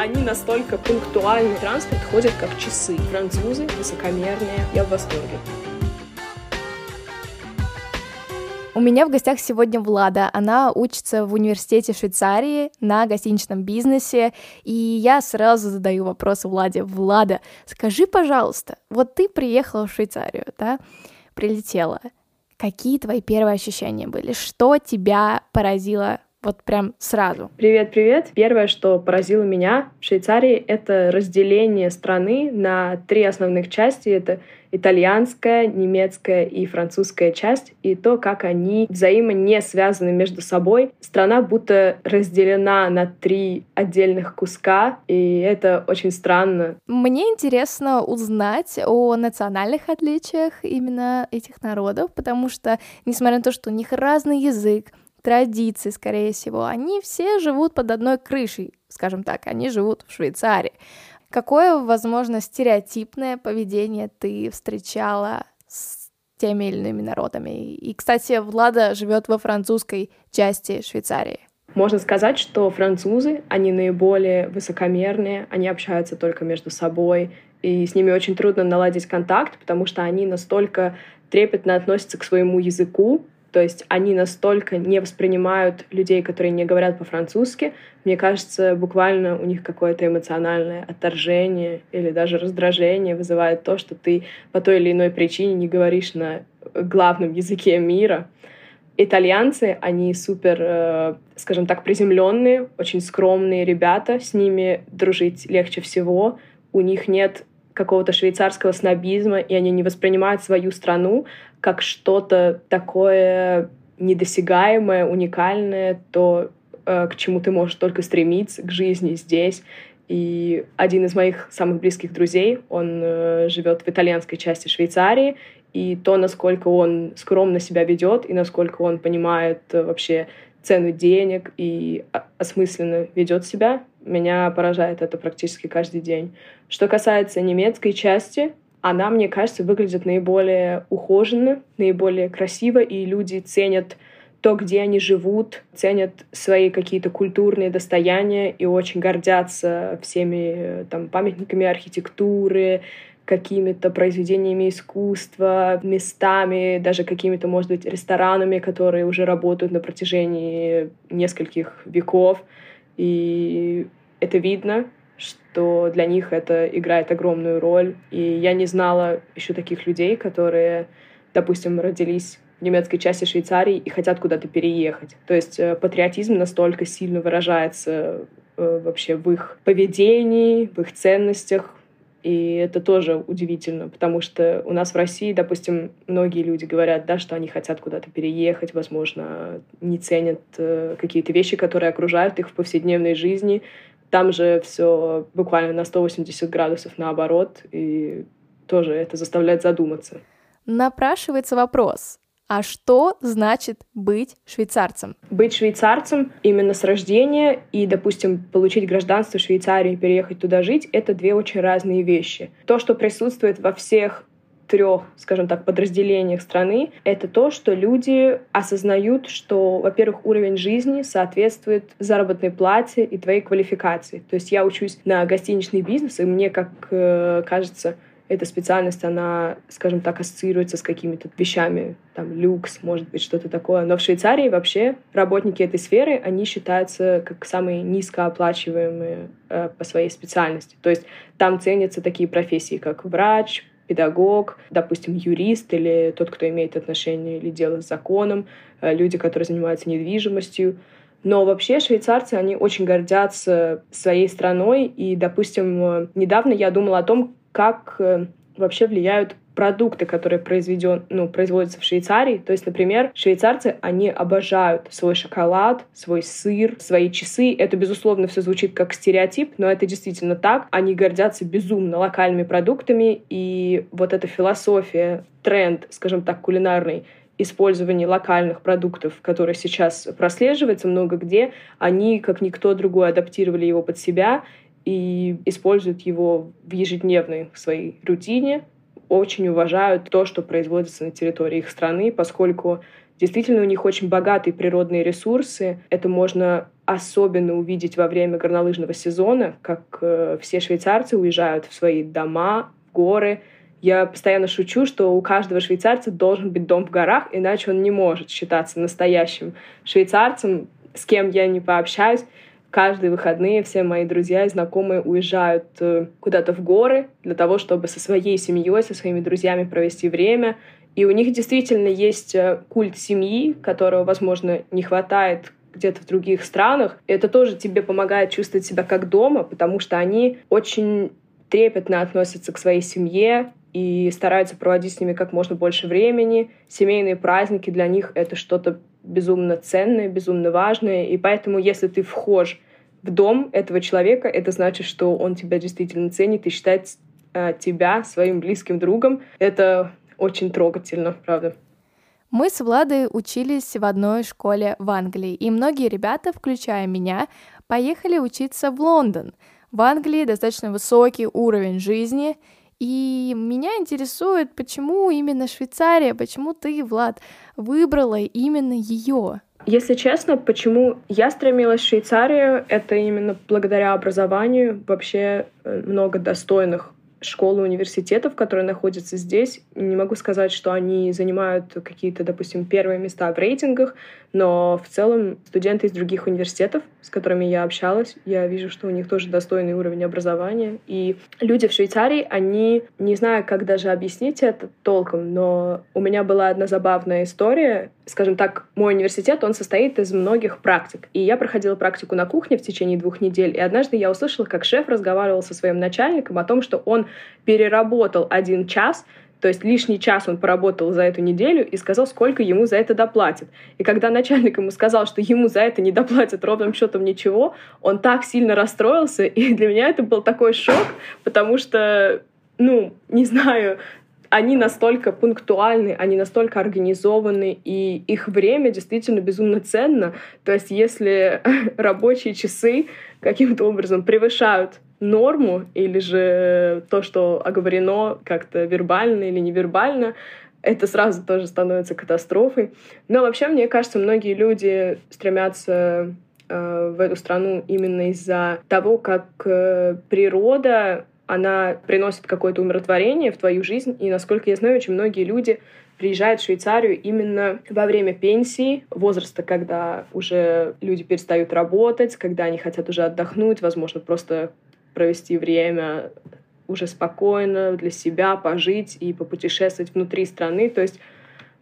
Они настолько пунктуальный транспорт ходят как часы. Французы высокомерные. Я в восторге. У меня в гостях сегодня Влада. Она учится в университете Швейцарии на гостиничном бизнесе. И я сразу задаю вопрос Владе. Влада, скажи, пожалуйста, вот ты приехала в Швейцарию, да, прилетела. Какие твои первые ощущения были? Что тебя поразило вот прям сразу. Привет, привет. Первое, что поразило меня в Швейцарии, это разделение страны на три основных части. Это итальянская, немецкая и французская часть, и то, как они взаимо не связаны между собой. Страна будто разделена на три отдельных куска, и это очень странно. Мне интересно узнать о национальных отличиях именно этих народов, потому что, несмотря на то, что у них разный язык, традиции, скорее всего. Они все живут под одной крышей, скажем так, они живут в Швейцарии. Какое, возможно, стереотипное поведение ты встречала с теми или иными народами? И, кстати, Влада живет во французской части Швейцарии. Можно сказать, что французы, они наиболее высокомерные, они общаются только между собой, и с ними очень трудно наладить контакт, потому что они настолько трепетно относятся к своему языку, то есть они настолько не воспринимают людей, которые не говорят по-французски. Мне кажется, буквально у них какое-то эмоциональное отторжение или даже раздражение вызывает то, что ты по той или иной причине не говоришь на главном языке мира. Итальянцы, они супер, э, скажем так, приземленные, очень скромные ребята, с ними дружить легче всего. У них нет какого-то швейцарского снобизма, и они не воспринимают свою страну как что-то такое недосягаемое, уникальное, то, э, к чему ты можешь только стремиться, к жизни здесь. И один из моих самых близких друзей, он э, живет в итальянской части Швейцарии, и то, насколько он скромно себя ведет, и насколько он понимает э, вообще цену денег и осмысленно ведет себя, меня поражает это практически каждый день. Что касается немецкой части, она, мне кажется, выглядит наиболее ухоженно, наиболее красиво, и люди ценят то, где они живут, ценят свои какие-то культурные достояния и очень гордятся всеми там, памятниками архитектуры, какими-то произведениями искусства, местами, даже какими-то, может быть, ресторанами, которые уже работают на протяжении нескольких веков. И это видно, что для них это играет огромную роль. И я не знала еще таких людей, которые, допустим, родились в немецкой части Швейцарии и хотят куда-то переехать. То есть э, патриотизм настолько сильно выражается э, вообще в их поведении, в их ценностях, и это тоже удивительно, потому что у нас в России, допустим, многие люди говорят, да, что они хотят куда-то переехать, возможно, не ценят э, какие-то вещи, которые окружают их в повседневной жизни. Там же все буквально на 180 градусов наоборот, и тоже это заставляет задуматься. Напрашивается вопрос, а что значит быть швейцарцем? Быть швейцарцем именно с рождения и, допустим, получить гражданство Швейцарии и переехать туда жить — это две очень разные вещи. То, что присутствует во всех трех, скажем так, подразделениях страны, это то, что люди осознают, что, во-первых, уровень жизни соответствует заработной плате и твоей квалификации. То есть я учусь на гостиничный бизнес, и мне, как э, кажется, эта специальность, она, скажем так, ассоциируется с какими-то вещами, там, люкс, может быть, что-то такое. Но в Швейцарии вообще работники этой сферы, они считаются как самые низкооплачиваемые э, по своей специальности. То есть там ценятся такие профессии, как врач, педагог, допустим, юрист или тот, кто имеет отношение или дело с законом, э, люди, которые занимаются недвижимостью. Но вообще швейцарцы, они очень гордятся своей страной. И, допустим, э, недавно я думала о том, как э, вообще влияют продукты, которые произведен, ну, производятся в Швейцарии. То есть, например, швейцарцы, они обожают свой шоколад, свой сыр, свои часы. Это, безусловно, все звучит как стереотип, но это действительно так. Они гордятся безумно локальными продуктами, и вот эта философия, тренд, скажем так, кулинарный, использование локальных продуктов, который сейчас прослеживается много где, они, как никто другой, адаптировали его под себя и используют его в ежедневной своей рутине, очень уважают то, что производится на территории их страны, поскольку Действительно, у них очень богатые природные ресурсы. Это можно особенно увидеть во время горнолыжного сезона, как э, все швейцарцы уезжают в свои дома, в горы. Я постоянно шучу, что у каждого швейцарца должен быть дом в горах, иначе он не может считаться настоящим швейцарцем, с кем я не пообщаюсь. Каждые выходные все мои друзья и знакомые уезжают э, куда-то в горы для того, чтобы со своей семьей, со своими друзьями провести время, и у них действительно есть э, культ семьи, которого, возможно, не хватает где-то в других странах. Это тоже тебе помогает чувствовать себя как дома, потому что они очень трепетно относятся к своей семье и стараются проводить с ними как можно больше времени. Семейные праздники для них — это что-то безумно ценное, безумно важное. И поэтому, если ты вхож в дом этого человека, это значит, что он тебя действительно ценит и считает э, тебя своим близким другом. Это очень трогательно, правда. Мы с Владой учились в одной школе в Англии, и многие ребята, включая меня, поехали учиться в Лондон. В Англии достаточно высокий уровень жизни, и меня интересует, почему именно Швейцария, почему ты, Влад, выбрала именно ее? Если честно, почему я стремилась в Швейцарию, это именно благодаря образованию. Вообще э, много достойных школы, университетов, которые находятся здесь. Не могу сказать, что они занимают какие-то, допустим, первые места в рейтингах, но в целом студенты из других университетов, с которыми я общалась, я вижу, что у них тоже достойный уровень образования. И люди в Швейцарии, они, не знаю, как даже объяснить это толком, но у меня была одна забавная история. Скажем так, мой университет, он состоит из многих практик. И я проходила практику на кухне в течение двух недель, и однажды я услышала, как шеф разговаривал со своим начальником о том, что он переработал один час, то есть лишний час он поработал за эту неделю и сказал, сколько ему за это доплатят. И когда начальник ему сказал, что ему за это не доплатят ровным счетом ничего, он так сильно расстроился, и для меня это был такой шок, потому что, ну, не знаю, они настолько пунктуальны, они настолько организованы, и их время действительно безумно ценно. То есть если рабочие часы каким-то образом превышают норму или же то, что оговорено как-то вербально или невербально, это сразу тоже становится катастрофой. Но вообще, мне кажется, многие люди стремятся э, в эту страну именно из-за того, как э, природа, она приносит какое-то умиротворение в твою жизнь. И, насколько я знаю, очень многие люди приезжают в Швейцарию именно во время пенсии, возраста, когда уже люди перестают работать, когда они хотят уже отдохнуть, возможно, просто провести время уже спокойно для себя, пожить и попутешествовать внутри страны. То есть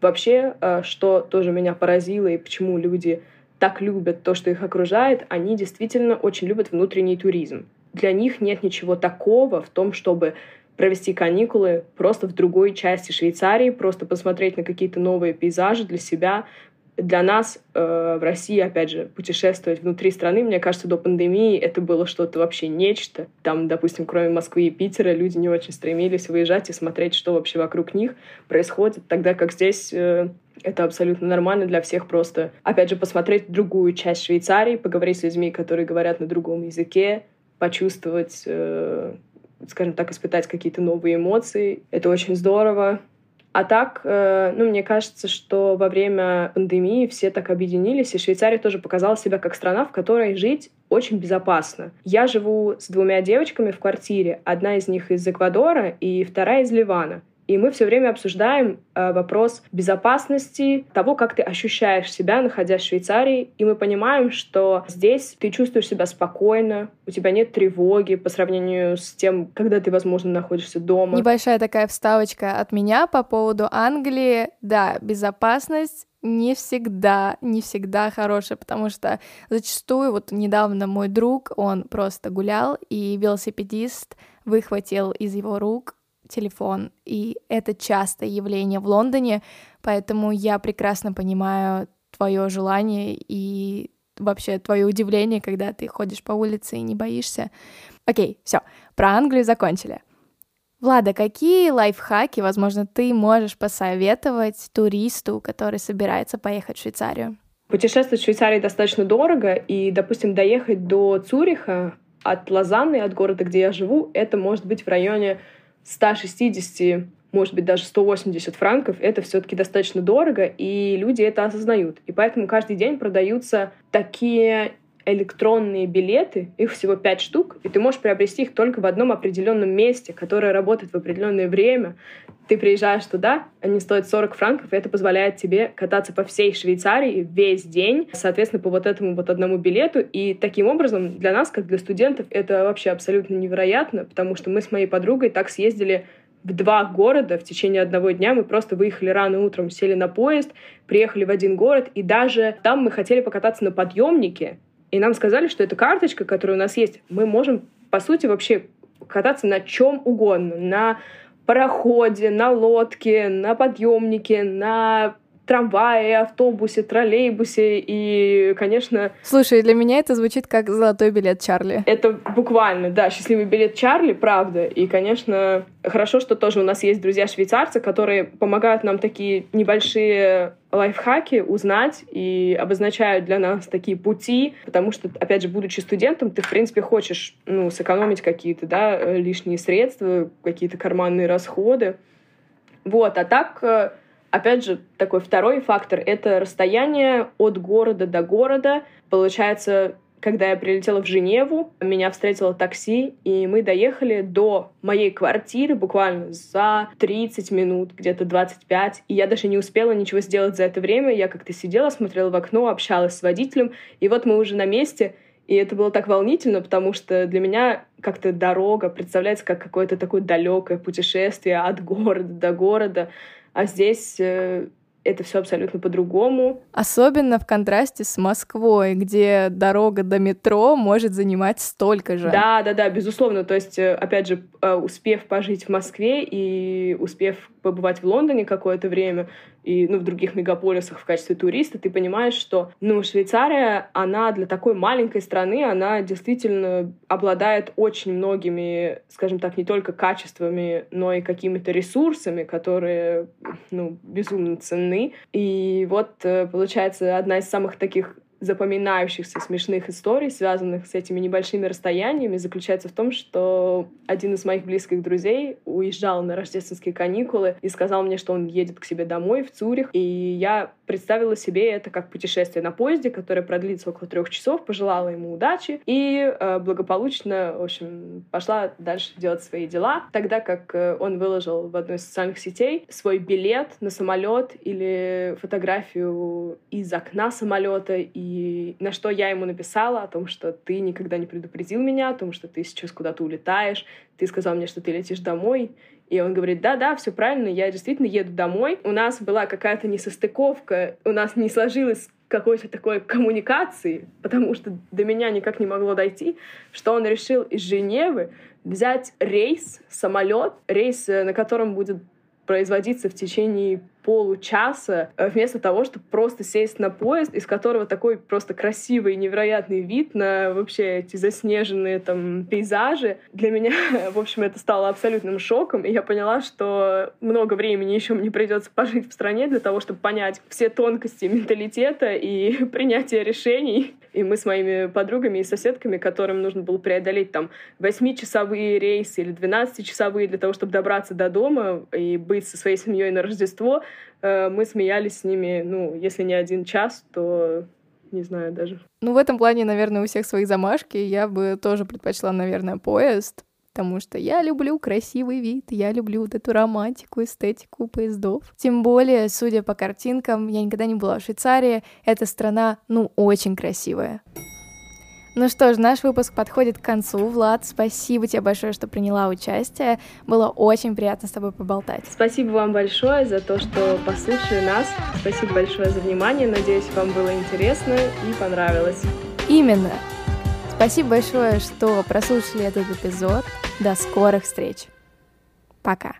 вообще, э, что тоже меня поразило и почему люди так любят то, что их окружает, они действительно очень любят внутренний туризм. Для них нет ничего такого в том, чтобы провести каникулы просто в другой части Швейцарии, просто посмотреть на какие-то новые пейзажи для себя, для нас э, в России, опять же, путешествовать внутри страны, мне кажется, до пандемии это было что-то вообще нечто. Там, допустим, кроме Москвы и Питера, люди не очень стремились выезжать и смотреть, что вообще вокруг них происходит, тогда как здесь э, это абсолютно нормально для всех просто, опять же, посмотреть другую часть Швейцарии, поговорить с людьми, которые говорят на другом языке, почувствовать, э, скажем так, испытать какие-то новые эмоции. Это очень здорово. А так, э, ну, мне кажется, что во время пандемии все так объединились, и Швейцария тоже показала себя как страна, в которой жить очень безопасно. Я живу с двумя девочками в квартире. Одна из них из Эквадора и вторая из Ливана. И мы все время обсуждаем э, вопрос безопасности, того, как ты ощущаешь себя, находясь в Швейцарии. И мы понимаем, что здесь ты чувствуешь себя спокойно, у тебя нет тревоги по сравнению с тем, когда ты, возможно, находишься дома. Небольшая такая вставочка от меня по поводу Англии. Да, безопасность не всегда, не всегда хорошая, потому что зачастую, вот недавно мой друг, он просто гулял, и велосипедист выхватил из его рук телефон, и это частое явление в Лондоне, поэтому я прекрасно понимаю твое желание и вообще твое удивление, когда ты ходишь по улице и не боишься. Окей, все, про Англию закончили. Влада, какие лайфхаки, возможно, ты можешь посоветовать туристу, который собирается поехать в Швейцарию? Путешествовать в Швейцарии достаточно дорого, и, допустим, доехать до Цюриха от Лозанны, от города, где я живу, это может быть в районе 160 может быть, даже 180 франков, это все-таки достаточно дорого, и люди это осознают. И поэтому каждый день продаются такие электронные билеты, их всего пять штук, и ты можешь приобрести их только в одном определенном месте, которое работает в определенное время. Ты приезжаешь туда, они стоят 40 франков, и это позволяет тебе кататься по всей Швейцарии весь день, соответственно, по вот этому вот одному билету. И таким образом для нас, как для студентов, это вообще абсолютно невероятно, потому что мы с моей подругой так съездили в два города в течение одного дня. Мы просто выехали рано утром, сели на поезд, приехали в один город, и даже там мы хотели покататься на подъемнике, и нам сказали, что эта карточка, которая у нас есть, мы можем, по сути, вообще кататься на чем угодно. На пароходе, на лодке, на подъемнике, на трамвае, автобусе, троллейбусе и, конечно... Слушай, для меня это звучит как золотой билет Чарли. Это буквально, да, счастливый билет Чарли, правда. И, конечно, хорошо, что тоже у нас есть друзья-швейцарцы, которые помогают нам такие небольшие лайфхаки узнать и обозначают для нас такие пути, потому что, опять же, будучи студентом, ты, в принципе, хочешь, ну, сэкономить какие-то, да, лишние средства, какие-то карманные расходы. Вот, а так э, Опять же, такой второй фактор — это расстояние от города до города. Получается, когда я прилетела в Женеву, меня встретило такси, и мы доехали до моей квартиры буквально за 30 минут, где-то 25. И я даже не успела ничего сделать за это время. Я как-то сидела, смотрела в окно, общалась с водителем, и вот мы уже на месте. И это было так волнительно, потому что для меня как-то дорога представляется как какое-то такое далекое путешествие от города до города а здесь э, это все абсолютно по-другому. Особенно в контрасте с Москвой, где дорога до метро может занимать столько же. Да, да, да, безусловно. То есть, э, опять же, э, успев пожить в Москве и успев побывать в Лондоне какое-то время и ну, в других мегаполисах в качестве туриста, ты понимаешь, что ну, Швейцария, она для такой маленькой страны, она действительно обладает очень многими, скажем так, не только качествами, но и какими-то ресурсами, которые ну, безумно ценны. И вот, э, получается, одна из самых таких запоминающихся смешных историй, связанных с этими небольшими расстояниями, заключается в том, что один из моих близких друзей уезжал на рождественские каникулы и сказал мне, что он едет к себе домой в Цюрих. И я представила себе это как путешествие на поезде, которое продлится около трех часов, пожелала ему удачи и э, благополучно, в общем, пошла дальше делать свои дела. Тогда как э, он выложил в одной из социальных сетей свой билет на самолет или фотографию из окна самолета и на что я ему написала о том, что ты никогда не предупредил меня, о том, что ты сейчас куда-то улетаешь, ты сказал мне, что ты летишь домой, и он говорит, да-да, все правильно, я действительно еду домой. У нас была какая-то несостыковка, у нас не сложилось какой-то такой коммуникации, потому что до меня никак не могло дойти, что он решил из Женевы взять рейс, самолет, рейс, э, на котором будет производиться в течение получаса, э, вместо того, чтобы просто сесть на поезд, из которого такой просто красивый, невероятный вид на вообще эти заснеженные там пейзажи. Для меня, в общем, это стало абсолютным шоком, и я поняла, что много времени еще мне придется пожить в стране для того, чтобы понять все тонкости менталитета и принятия решений. И мы с моими подругами и соседками, которым нужно было преодолеть там 8-часовые рейсы или 12-часовые для того, чтобы добраться до дома и быть со своей семьей на Рождество, мы смеялись с ними, ну, если не один час, то не знаю даже. Ну, в этом плане, наверное, у всех свои замашки. Я бы тоже предпочла, наверное, поезд, потому что я люблю красивый вид, я люблю вот эту романтику, эстетику поездов. Тем более, судя по картинкам, я никогда не была в Швейцарии, эта страна, ну, очень красивая. Ну что ж, наш выпуск подходит к концу. Влад, спасибо тебе большое, что приняла участие. Было очень приятно с тобой поболтать. Спасибо вам большое за то, что послушали нас. Спасибо большое за внимание. Надеюсь, вам было интересно и понравилось. Именно. Спасибо большое, что прослушали этот эпизод. До скорых встреч. Пока.